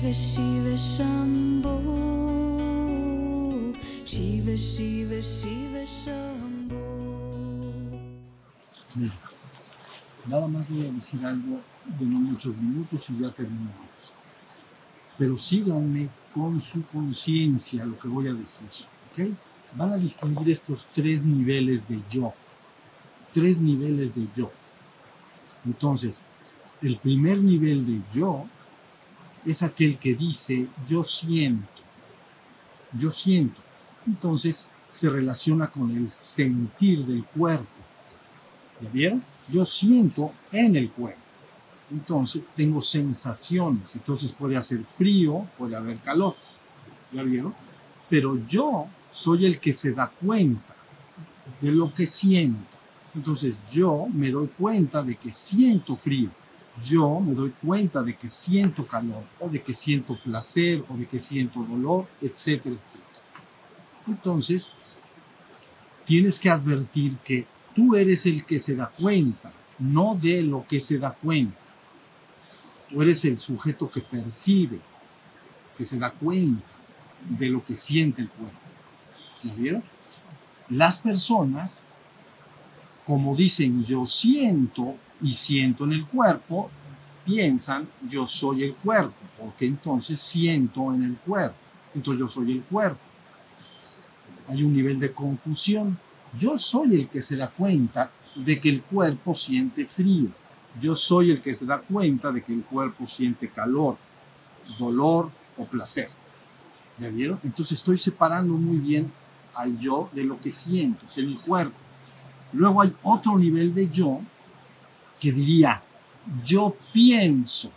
Shiva Shiva Shambho Shiva Shiva Shiva Shambho nada más voy a decir algo de no muchos minutos y ya terminamos. Pero síganme con su conciencia lo que voy a decir. ¿ok? Van a distinguir estos tres niveles de yo. Tres niveles de yo. Entonces, el primer nivel de yo es aquel que dice yo siento. Yo siento. Entonces se relaciona con el sentir del cuerpo. ¿Ya vieron? Yo siento en el cuerpo. Entonces tengo sensaciones. Entonces puede hacer frío, puede haber calor. ¿Ya vieron? Pero yo soy el que se da cuenta de lo que siento. Entonces yo me doy cuenta de que siento frío. Yo me doy cuenta de que siento calor, o de que siento placer, o de que siento dolor, etcétera, etcétera. Entonces, tienes que advertir que tú eres el que se da cuenta, no de lo que se da cuenta. Tú eres el sujeto que percibe, que se da cuenta de lo que siente el cuerpo. ¿Ya vieron? Las personas, como dicen yo siento y siento en el cuerpo, piensan yo soy el cuerpo, porque entonces siento en el cuerpo. Entonces yo soy el cuerpo. Hay un nivel de confusión. Yo soy el que se da cuenta de que el cuerpo siente frío. Yo soy el que se da cuenta de que el cuerpo siente calor, dolor o placer. ¿Ya vieron? Entonces estoy separando muy bien al yo de lo que siento, es el cuerpo. Luego hay otro nivel de yo que diría, yo pienso,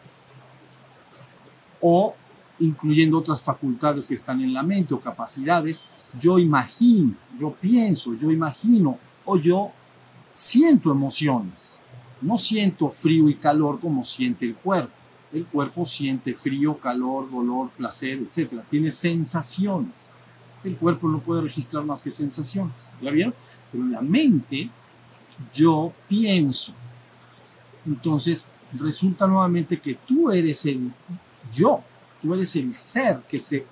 o incluyendo otras facultades que están en la mente o capacidades, yo imagino, yo pienso, yo imagino, o yo siento emociones. No siento frío y calor como siente el cuerpo. El cuerpo siente frío, calor, dolor, placer, etc. Tiene sensaciones. El cuerpo no puede registrar más que sensaciones. ¿Ya vieron? Pero en la mente yo pienso. Entonces resulta nuevamente que tú eres el yo, tú eres el ser que, se,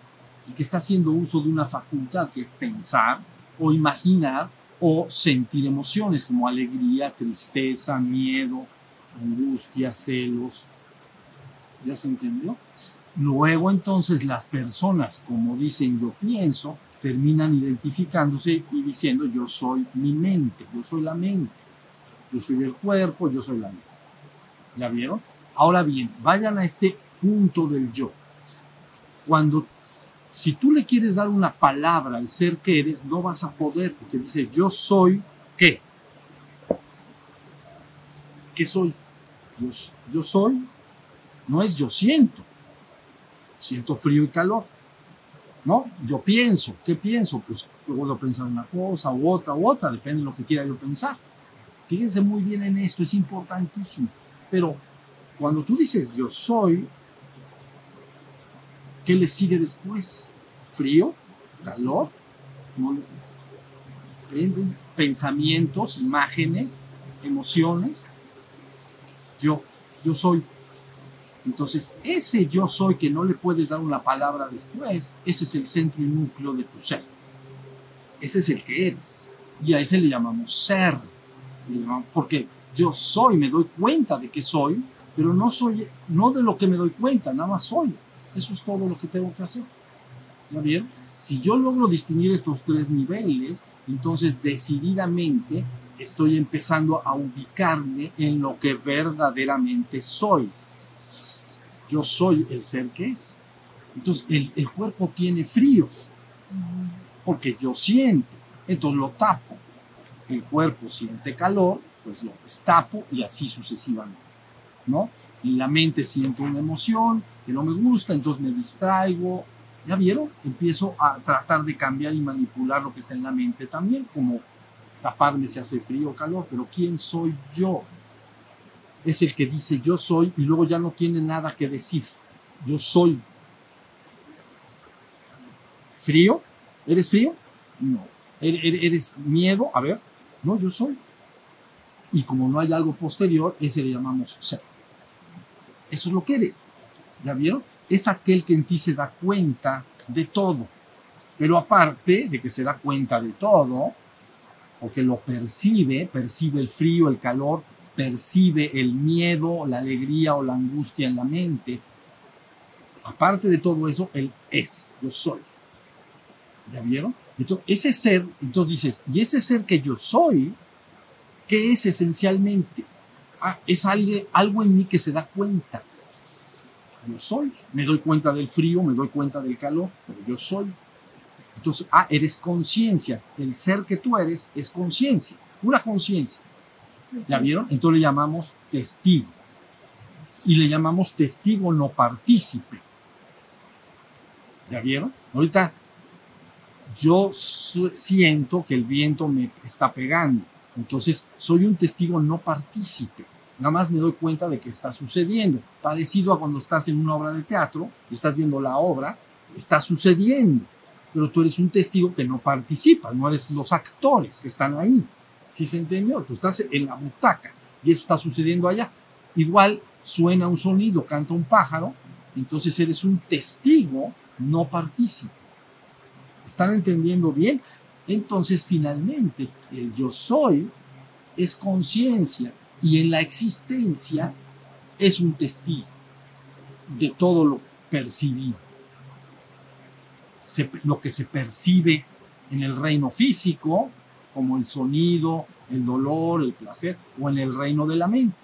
que está haciendo uso de una facultad que es pensar o imaginar o sentir emociones como alegría, tristeza, miedo, angustia, celos. ¿Ya se entendió? Luego entonces las personas, como dicen yo pienso, terminan identificándose y diciendo yo soy mi mente, yo soy la mente, yo soy el cuerpo, yo soy la mente. ¿Ya vieron? Ahora bien, vayan a este punto del yo. Cuando, si tú le quieres dar una palabra al ser que eres, no vas a poder, porque dices yo soy qué. ¿Qué soy? Yo, yo soy, no es yo siento. Siento frío y calor. ¿no? Yo pienso, ¿qué pienso? Pues puedo pensar una cosa u otra u otra, depende de lo que quiera yo pensar. Fíjense muy bien en esto, es importantísimo. Pero cuando tú dices yo soy, ¿qué le sigue después? ¿Frío? ¿Calor? Pensamientos, imágenes, emociones. Yo, yo soy entonces, ese yo soy que no le puedes dar una palabra después, ese es el centro y núcleo de tu ser. Ese es el que eres. Y a ese le llamamos ser. porque yo soy, me doy cuenta de que soy, pero no soy, no de lo que me doy cuenta, nada más soy. Eso es todo lo que tengo que hacer. ¿Ya bien? Si yo logro distinguir estos tres niveles, entonces decididamente estoy empezando a ubicarme en lo que verdaderamente soy yo soy el ser que es. Entonces el, el cuerpo tiene frío, porque yo siento, entonces lo tapo. El cuerpo siente calor, pues lo destapo y así sucesivamente, ¿no? En la mente siento una emoción que no me gusta, entonces me distraigo. ¿Ya vieron? Empiezo a tratar de cambiar y manipular lo que está en la mente también, como taparme si hace frío o calor, pero ¿quién soy yo? es el que dice yo soy y luego ya no tiene nada que decir. Yo soy. ¿Frío? ¿Eres frío? No. ¿Eres miedo? A ver, no, yo soy. Y como no hay algo posterior, ese le llamamos ser. Eso es lo que eres. ¿Ya vieron? es aquel que en ti se da cuenta de todo. Pero aparte de que se da cuenta de todo, o que lo percibe, percibe el frío, el calor, percibe el miedo, la alegría o la angustia en la mente. Aparte de todo eso, él es, yo soy. ¿Ya vieron? Entonces, ese ser, entonces dices, y ese ser que yo soy, ¿qué es esencialmente? Ah, es algo, algo en mí que se da cuenta. Yo soy. Me doy cuenta del frío, me doy cuenta del calor, pero yo soy. Entonces, ah, eres conciencia. El ser que tú eres es conciencia, pura conciencia. ¿Ya vieron? Entonces le llamamos testigo. Y le llamamos testigo no partícipe. ¿Ya vieron? Ahorita yo siento que el viento me está pegando. Entonces soy un testigo no partícipe. Nada más me doy cuenta de que está sucediendo. Parecido a cuando estás en una obra de teatro, estás viendo la obra, está sucediendo. Pero tú eres un testigo que no participa, no eres los actores que están ahí. ¿Sí se entendió? Tú estás en la butaca y eso está sucediendo allá. Igual suena un sonido, canta un pájaro, entonces eres un testigo no partícipe. ¿Están entendiendo bien? Entonces finalmente el yo soy es conciencia y en la existencia es un testigo de todo lo percibido. lo que se percibe en el reino físico, como el sonido, el dolor, el placer, o en el reino de la mente,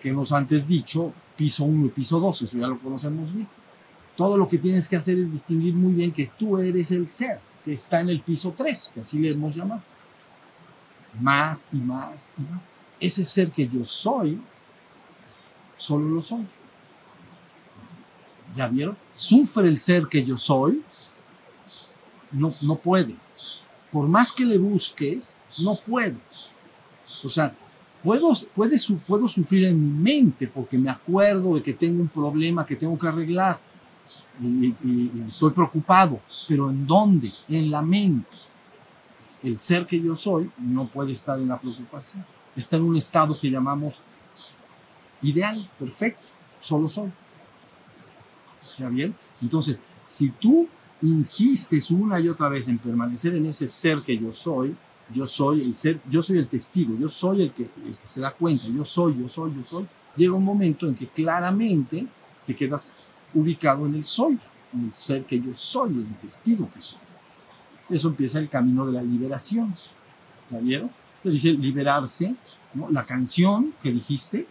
que hemos antes dicho, piso 1 y piso 2, eso ya lo conocemos bien. Todo lo que tienes que hacer es distinguir muy bien que tú eres el ser está en el piso 3, que así le hemos llamado. Más y más y más. Ese ser que yo soy, solo lo soy. ¿Ya vieron? Sufre el ser que yo soy, no, no puede por más que le busques, no puede. O sea, puedo, puedo sufrir en mi mente porque me acuerdo de que tengo un problema que tengo que arreglar y, estoy preocupado, pero ¿en dónde? En la mente. El ser que yo soy no puede estar en la preocupación. Está en un estado que llamamos ideal, perfecto, solo soy. ¿Ya bien? Entonces, si tú insistes una y otra vez en permanecer en ese ser que yo soy, yo soy el ser, yo soy el testigo, yo soy el que, el que se da cuenta, yo soy, yo soy, yo soy, llega un momento en que claramente te quedas ubicado en el soy, en el ser que yo soy, el testigo que soy. Eso empieza el camino de la liberación. ¿Ya vieron? Se dice liberarse, ¿no? La canción que dijiste,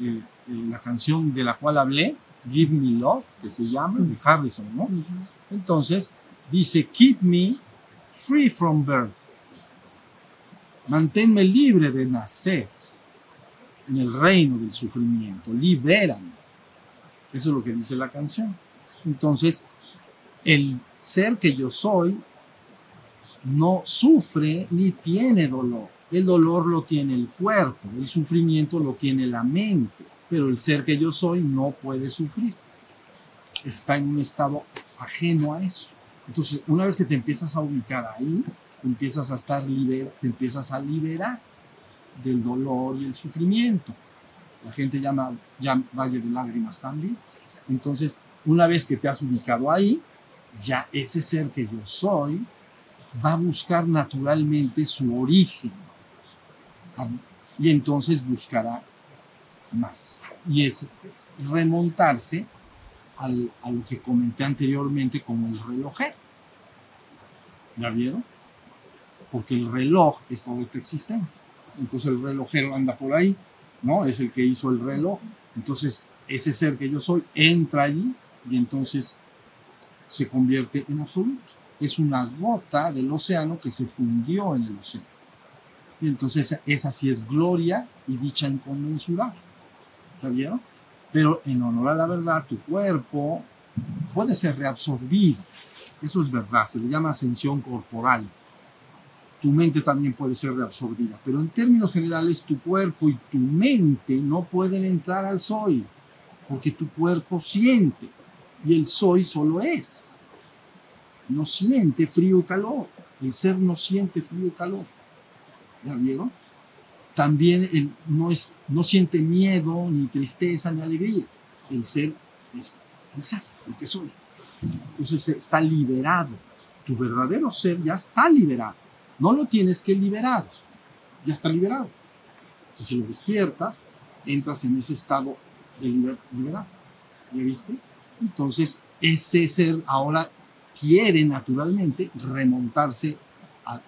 eh, eh, la canción de la cual hablé, Give Me Love, que se llama, de Harrison, ¿no? Entonces, dice, keep me free from birth. Manténme libre de nacer en el reino del sufrimiento. Libérame. Eso es lo que dice la canción. Entonces, el ser que yo soy no sufre ni tiene dolor. El dolor lo tiene el cuerpo, el sufrimiento lo tiene la mente, pero el ser que yo soy no puede sufrir. Está en un estado ajeno a eso. Entonces, una vez que te empiezas a ubicar ahí, empiezas a estar liber, te empiezas a liberar del dolor y el sufrimiento. La gente llama, Valle de Lágrimas también. Entonces, una vez que te has ubicado ahí, ya ese ser que yo soy va a buscar naturalmente su origen. Y entonces buscará más. Y es remontarse a lo que comenté anteriormente como el relojero. ¿Ya vieron? Porque el reloj es toda esta existencia. Entonces el relojero anda por ahí, ¿no? Es el que hizo el reloj. Entonces ese ser que yo soy entra allí y entonces se convierte en absoluto. Es una gota del océano que se fundió en el océano. Y entonces esa sí es gloria y dicha inconmensurable. ¿Ya vieron? Pero en honor a la verdad, tu cuerpo puede ser reabsorbido. Eso es verdad, se le llama ascensión corporal. Tu mente también puede ser reabsorbida, pero en términos generales tu cuerpo y tu mente no pueden entrar al soy, porque tu cuerpo siente y el soy solo es. No siente frío y calor. El ser no siente frío y calor. ¿Ya también no, es, no siente miedo, ni tristeza, ni alegría. El ser es el ser, lo que soy. Entonces está liberado. Tu verdadero ser ya está liberado. No lo tienes que liberar, ya está liberado. Entonces si lo despiertas, entras en ese estado de liber liberado. ¿Ya viste? Entonces ese ser ahora quiere naturalmente remontarse a,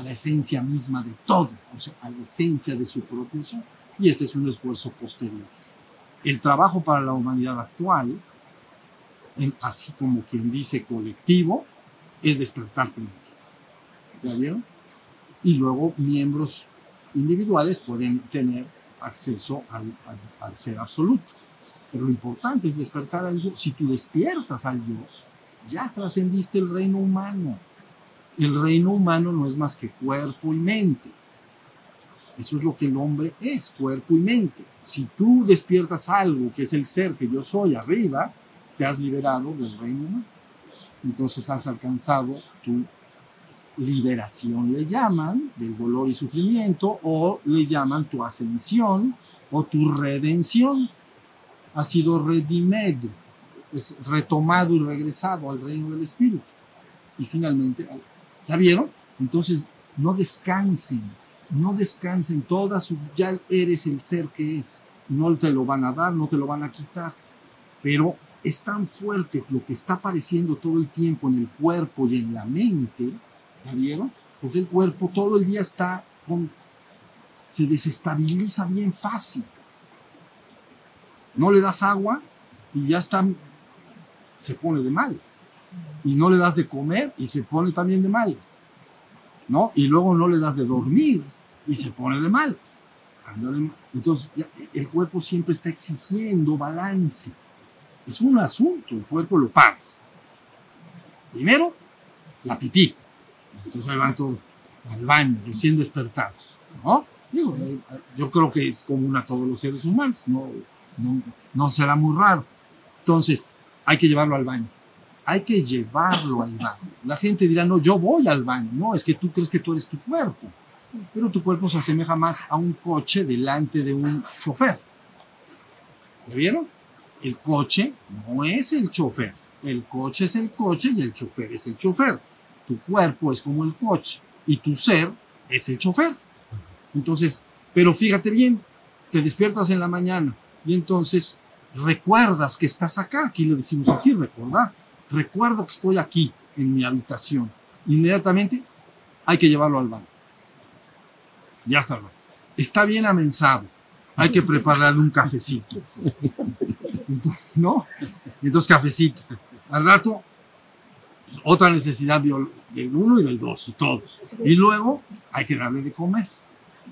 la esencia misma de todo, o sea, a la esencia de su propio ser. Y ese es un esfuerzo posterior. El trabajo para la humanidad actual, así como quien dice colectivo, es despertar primero. ¿Ya vieron? Y luego miembros individuales pueden tener acceso al, al, al ser absoluto. Pero lo importante es despertar al yo. Si tú despiertas al yo, ya trascendiste el reino humano. El reino humano no es más que cuerpo y mente. Eso es lo que el hombre es, cuerpo y mente. Si tú despiertas algo que es el ser que yo soy arriba, te has liberado del reino humano. Entonces has alcanzado tu liberación, le llaman, del dolor y sufrimiento, o le llaman tu ascensión o tu redención. Ha sido redimido, es retomado y regresado al reino del Espíritu. Y finalmente, ¿ya vieron? Entonces, no descansen, no descansen, toda su, ya eres el ser que es. No te lo van a dar, no te lo van a quitar, pero es tan fuerte lo que está apareciendo todo el tiempo en el cuerpo y en la mente, ¿ya vieron? Porque el cuerpo todo el día está con, se desestabiliza bien fácil. No le das agua y ya está, se pone de malas. Y no le das de comer y se pone también de malas. ¿No? Y luego no le das de dormir y se pone de malas. Entonces, el cuerpo siempre está exigiendo balance. Es un asunto, el cuerpo lo pagas. Primero, la pipí. Entonces ahí van todos al baño, recién despertados. ¿no? Digo, yo creo que es común a todos los seres humanos, no, no, no será muy raro. Entonces, hay que llevarlo al baño. Hay que llevarlo al baño. La gente dirá, no, yo voy al baño. No, es que tú crees que tú eres tu cuerpo. Pero tu cuerpo se asemeja más a un coche delante de un chofer. ¿Ya vieron? El coche no es el chofer. El coche es el coche y el chofer es el chofer. Tu cuerpo es como el coche y tu ser es el chofer. Entonces, pero fíjate bien, te despiertas en la mañana y entonces recuerdas que estás acá. Aquí le decimos así, recordar. Recuerdo que estoy aquí en mi habitación. Inmediatamente hay que llevarlo al baño. Ya está. Está bien amensado. Hay que prepararle un cafecito. Entonces, ¿No? Entonces, cafecito. Al rato, pues, otra necesidad del uno y del dos y todo. Y luego hay que darle de comer.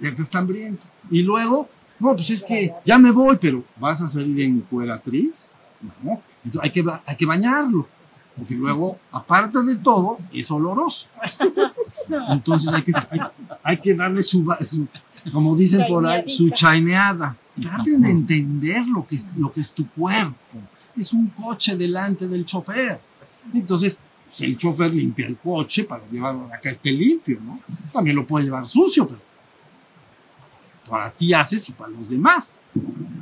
Ya te está hambriento. Y luego, no, pues es que ya me voy, pero vas a salir en cueratriz. ¿no? Entonces hay que, hay que bañarlo. Porque luego, aparte de todo, es oloroso. Entonces hay que, hay, hay que darle su, su, como dicen por ahí, su chaineada. Traten de entender lo que, es, lo que es tu cuerpo. Es un coche delante del chofer. Entonces, pues el chofer limpia el coche para llevarlo a que esté limpio, ¿no? También lo puede llevar sucio, pero para ti haces y para los demás.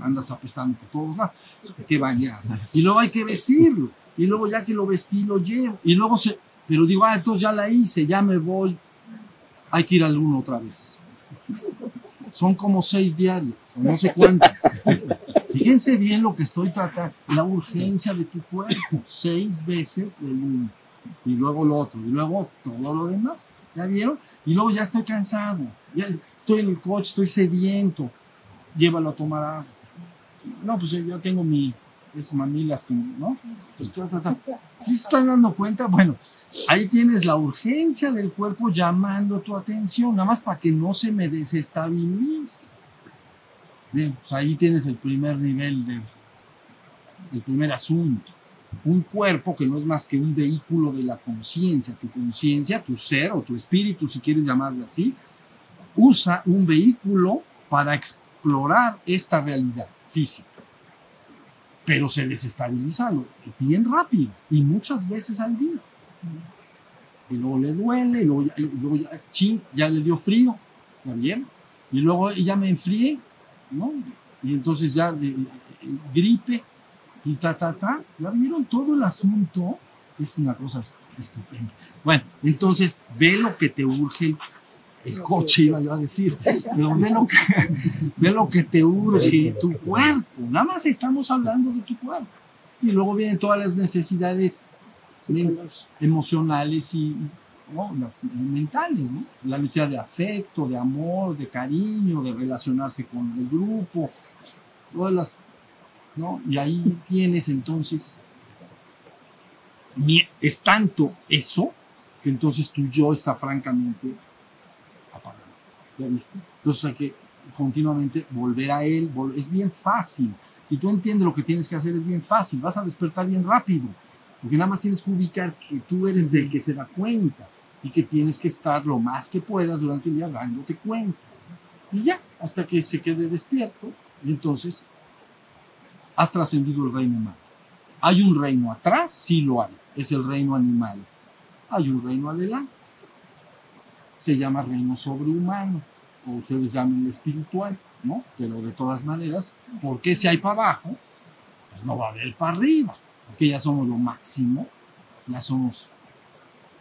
Andas apestando por todos lados. Entonces, hay bañar. Y luego hay que vestirlo. Y luego ya que lo vestí, lo llevo. Y luego se... Pero digo, ah, entonces ya la hice, ya me voy. Hay que ir al uno otra vez. Son como seis diarias, no sé cuántas. Fíjense bien lo que estoy tratando. La urgencia de tu cuerpo. Seis veces el uno. Y luego lo otro. Y luego todo lo demás. ¿Ya vieron? Y luego ya estoy cansado. Estoy en el coche, estoy sediento. Llévalo a tomar agua. No, pues ya tengo mi, es mamilas que, ¿no? Pues, ta, ta, ta. ¿Sí se están dando cuenta? Bueno, ahí tienes la urgencia del cuerpo llamando tu atención, nada más para que no se me desestabilice. Bien, pues ahí tienes el primer nivel de, el primer asunto. Un cuerpo que no es más que un vehículo de la conciencia, tu conciencia, tu ser o tu espíritu, si quieres llamarlo así, usa un vehículo para explorar esta realidad física pero se desestabiliza bien rápido y muchas veces al día. Y luego le duele, y luego ya, le dio frío, ¿ya bien? Y luego ya me enfrié, ¿no? Y entonces ya de, de, gripe, y ta, ta, ta. ¿Ya vieron todo el asunto? Es una cosa est- estupenda. Bueno, entonces ve lo que te urge el, coche, iba yo a decir. Pero ve lo, que, ve lo que te urge tu cuerpo. Nada más estamos hablando de tu cuerpo. Y luego vienen todas las necesidades emocionales y ¿no? las mentales, ¿no? La necesidad de afecto, de amor, de cariño, de relacionarse con el grupo, todas las, ¿no? Y ahí tienes entonces, es tanto eso que entonces tu yo está francamente apagado. ¿Ya viste? Entonces hay que continuamente volver a él, es bien fácil. Si tú entiendes lo que tienes que hacer, es bien fácil, vas a despertar bien rápido, porque nada más tienes que ubicar que tú eres del que se da cuenta y que tienes que estar lo más que puedas durante el día dándote cuenta. Y ya, hasta que se quede despierto, y entonces has trascendido el reino humano. ¿Hay un reino atrás? Sí lo hay, es el reino animal. Hay un reino adelante, se llama reino sobrehumano, o ustedes llamen espiritual, ¿no? Pero de todas maneras, ¿por qué si hay para abajo? Pues no va a haber para arriba, porque ya somos lo máximo, ya somos...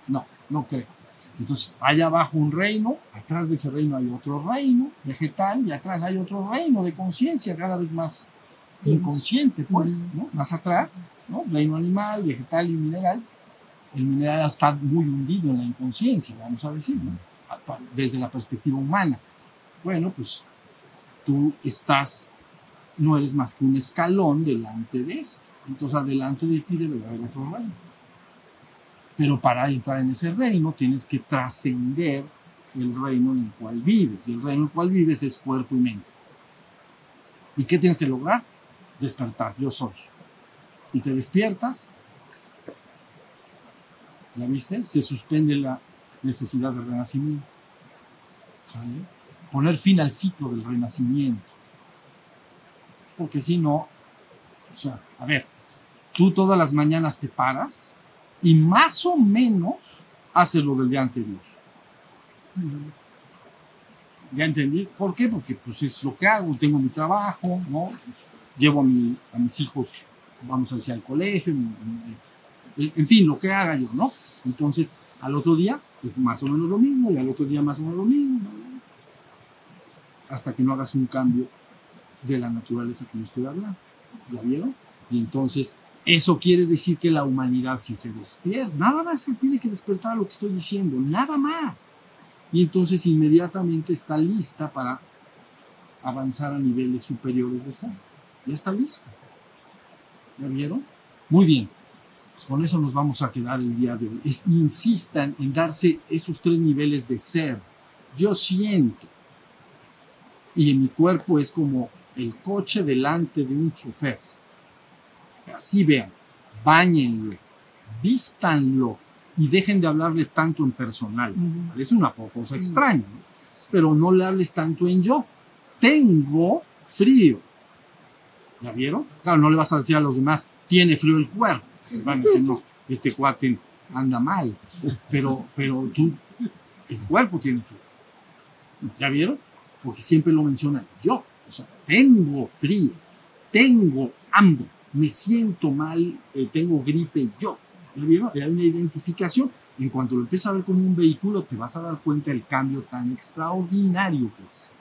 No, no creo. Entonces, hay abajo un reino, atrás de ese reino hay otro reino vegetal y atrás hay otro reino de conciencia cada vez más inconsciente, pues, ¿no? Más atrás, ¿no? Reino animal, vegetal y mineral. El mineral está muy hundido en la inconsciencia, vamos a decir, Desde la perspectiva humana. Bueno, pues tú estás, no eres más que un escalón delante de esto. Entonces, adelante de ti debe de haber otro reino. Pero para entrar en ese reino tienes que trascender el reino en el cual vives. Y el reino en el cual vives es cuerpo y mente. ¿Y qué tienes que lograr? Despertar, yo soy. Y te despiertas, ¿la viste? Se suspende la necesidad de renacimiento. ¿Sale? Poner fin al ciclo del renacimiento. Porque si no, o sea, a ver, tú todas las mañanas te paras y más o menos haces lo del día anterior. Ya entendí. ¿Por qué? Porque pues es lo que hago, tengo mi trabajo, ¿no? Llevo a, mi- a mis hijos, vamos a decir, al colegio, mi- en fin, lo que haga yo, ¿no? Entonces, al otro día es más o menos lo mismo, y al otro día más o menos lo mismo, hasta que no hagas un cambio de la naturaleza que yo estoy hablando. ¿Ya vieron? Y entonces, eso quiere decir que la humanidad si se despierta, nada más se tiene que despertar lo que estoy diciendo, nada más. Y entonces inmediatamente está lista para avanzar a niveles superiores de ser. Ya está lista. ¿Ya vieron? Muy bien. Pues con eso nos vamos a quedar el día de hoy. Es, insistan en darse esos tres niveles de ser. Yo siento. Y en mi cuerpo es como el coche delante de un chofer. Así vean, bañenlo, vístanlo y dejen de hablarle tanto en personal. Parece una cosa extraña, ¿no? pero no le hables tanto en yo. Tengo frío. ¿Ya vieron? Claro, no le vas a decir a los demás, tiene frío el cuerpo. Van a decir, no, este cuate anda mal. Pero, pero tú, el cuerpo tiene frío. ¿Ya vieron? Porque siempre lo mencionas yo. O sea, tengo frío, tengo hambre, me siento mal, eh, tengo gripe yo. ¿Ya vieron? Hay una identificación. En cuanto lo empiezas a ver como un vehículo, te vas a dar cuenta del cambio tan extraordinario que es.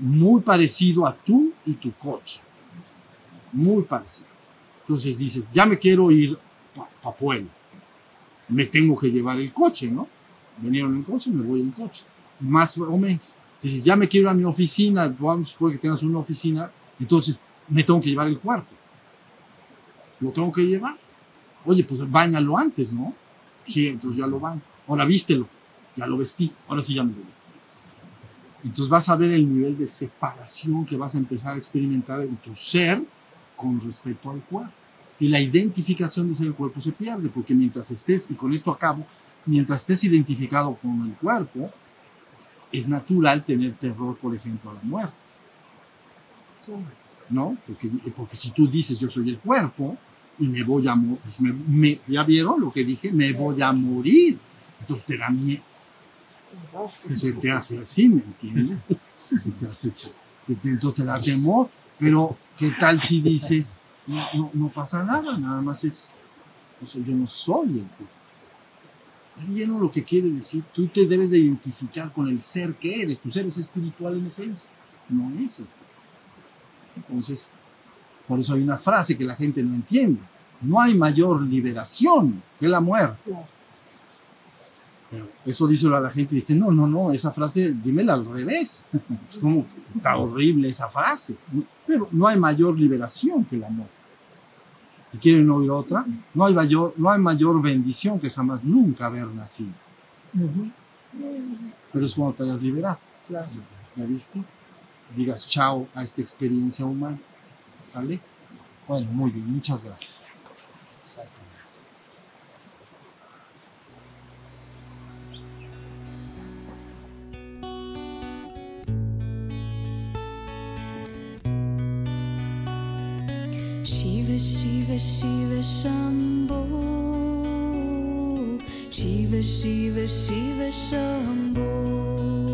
Muy parecido a tú y tu coche. Muy parecido. Entonces dices, ya me quiero ir para pa Puebla. Me tengo que llevar el coche, ¿no? Vinieron en coche, me voy en coche. Más o menos. Dices, ya me quiero ir a mi oficina, vamos suponer que tengas una oficina, entonces me tengo que llevar el cuarto. Lo tengo que llevar. Oye, pues bañalo antes, ¿no? Sí, entonces ya lo baño. Ahora vístelo, ya lo vestí, ahora sí ya me voy. Entonces vas a ver el nivel de separación que vas a empezar a experimentar en tu ser con respecto al cuerpo. Y la identificación de el cuerpo se pierde, porque mientras estés, y con esto acabo, mientras estés identificado con el cuerpo, es natural tener terror, por ejemplo, a la muerte. ¿No? Porque, porque si tú dices yo soy el cuerpo y me voy a morir, me, me- ¿ya vieron lo que dije? Me voy a morir. Entonces te da miedo. Se te hace así, ¿me entiendes? Se te hace, se te- entonces te da temor. Pero, ¿qué tal si dices, no, pasa nada, nada más es, o sea, yo no soy el tú. Bien lo que quiere decir, tú te debes de identificar con el ser que eres, tu ser es espiritual en esencia, no es el. Entonces, por eso hay una frase que la gente no entiende, no hay mayor liberación que la muerte. Pero eso díselo a la gente y dice, no, no, no, esa frase dímela al revés. Es como, está horrible esa frase. Pero no hay mayor liberación que la muerte. ¿Y quieren oír otra? No hay mayor, no hay mayor bendición que jamás nunca haber nacido. Pero es cuando te hayas liberado. Claro. ¿Ya viste? Digas chao a esta experiencia humana. ¿Sale? Bueno, muy bien, muchas gracias. Shiva Shambho Shiva Shiva Shiva Shambho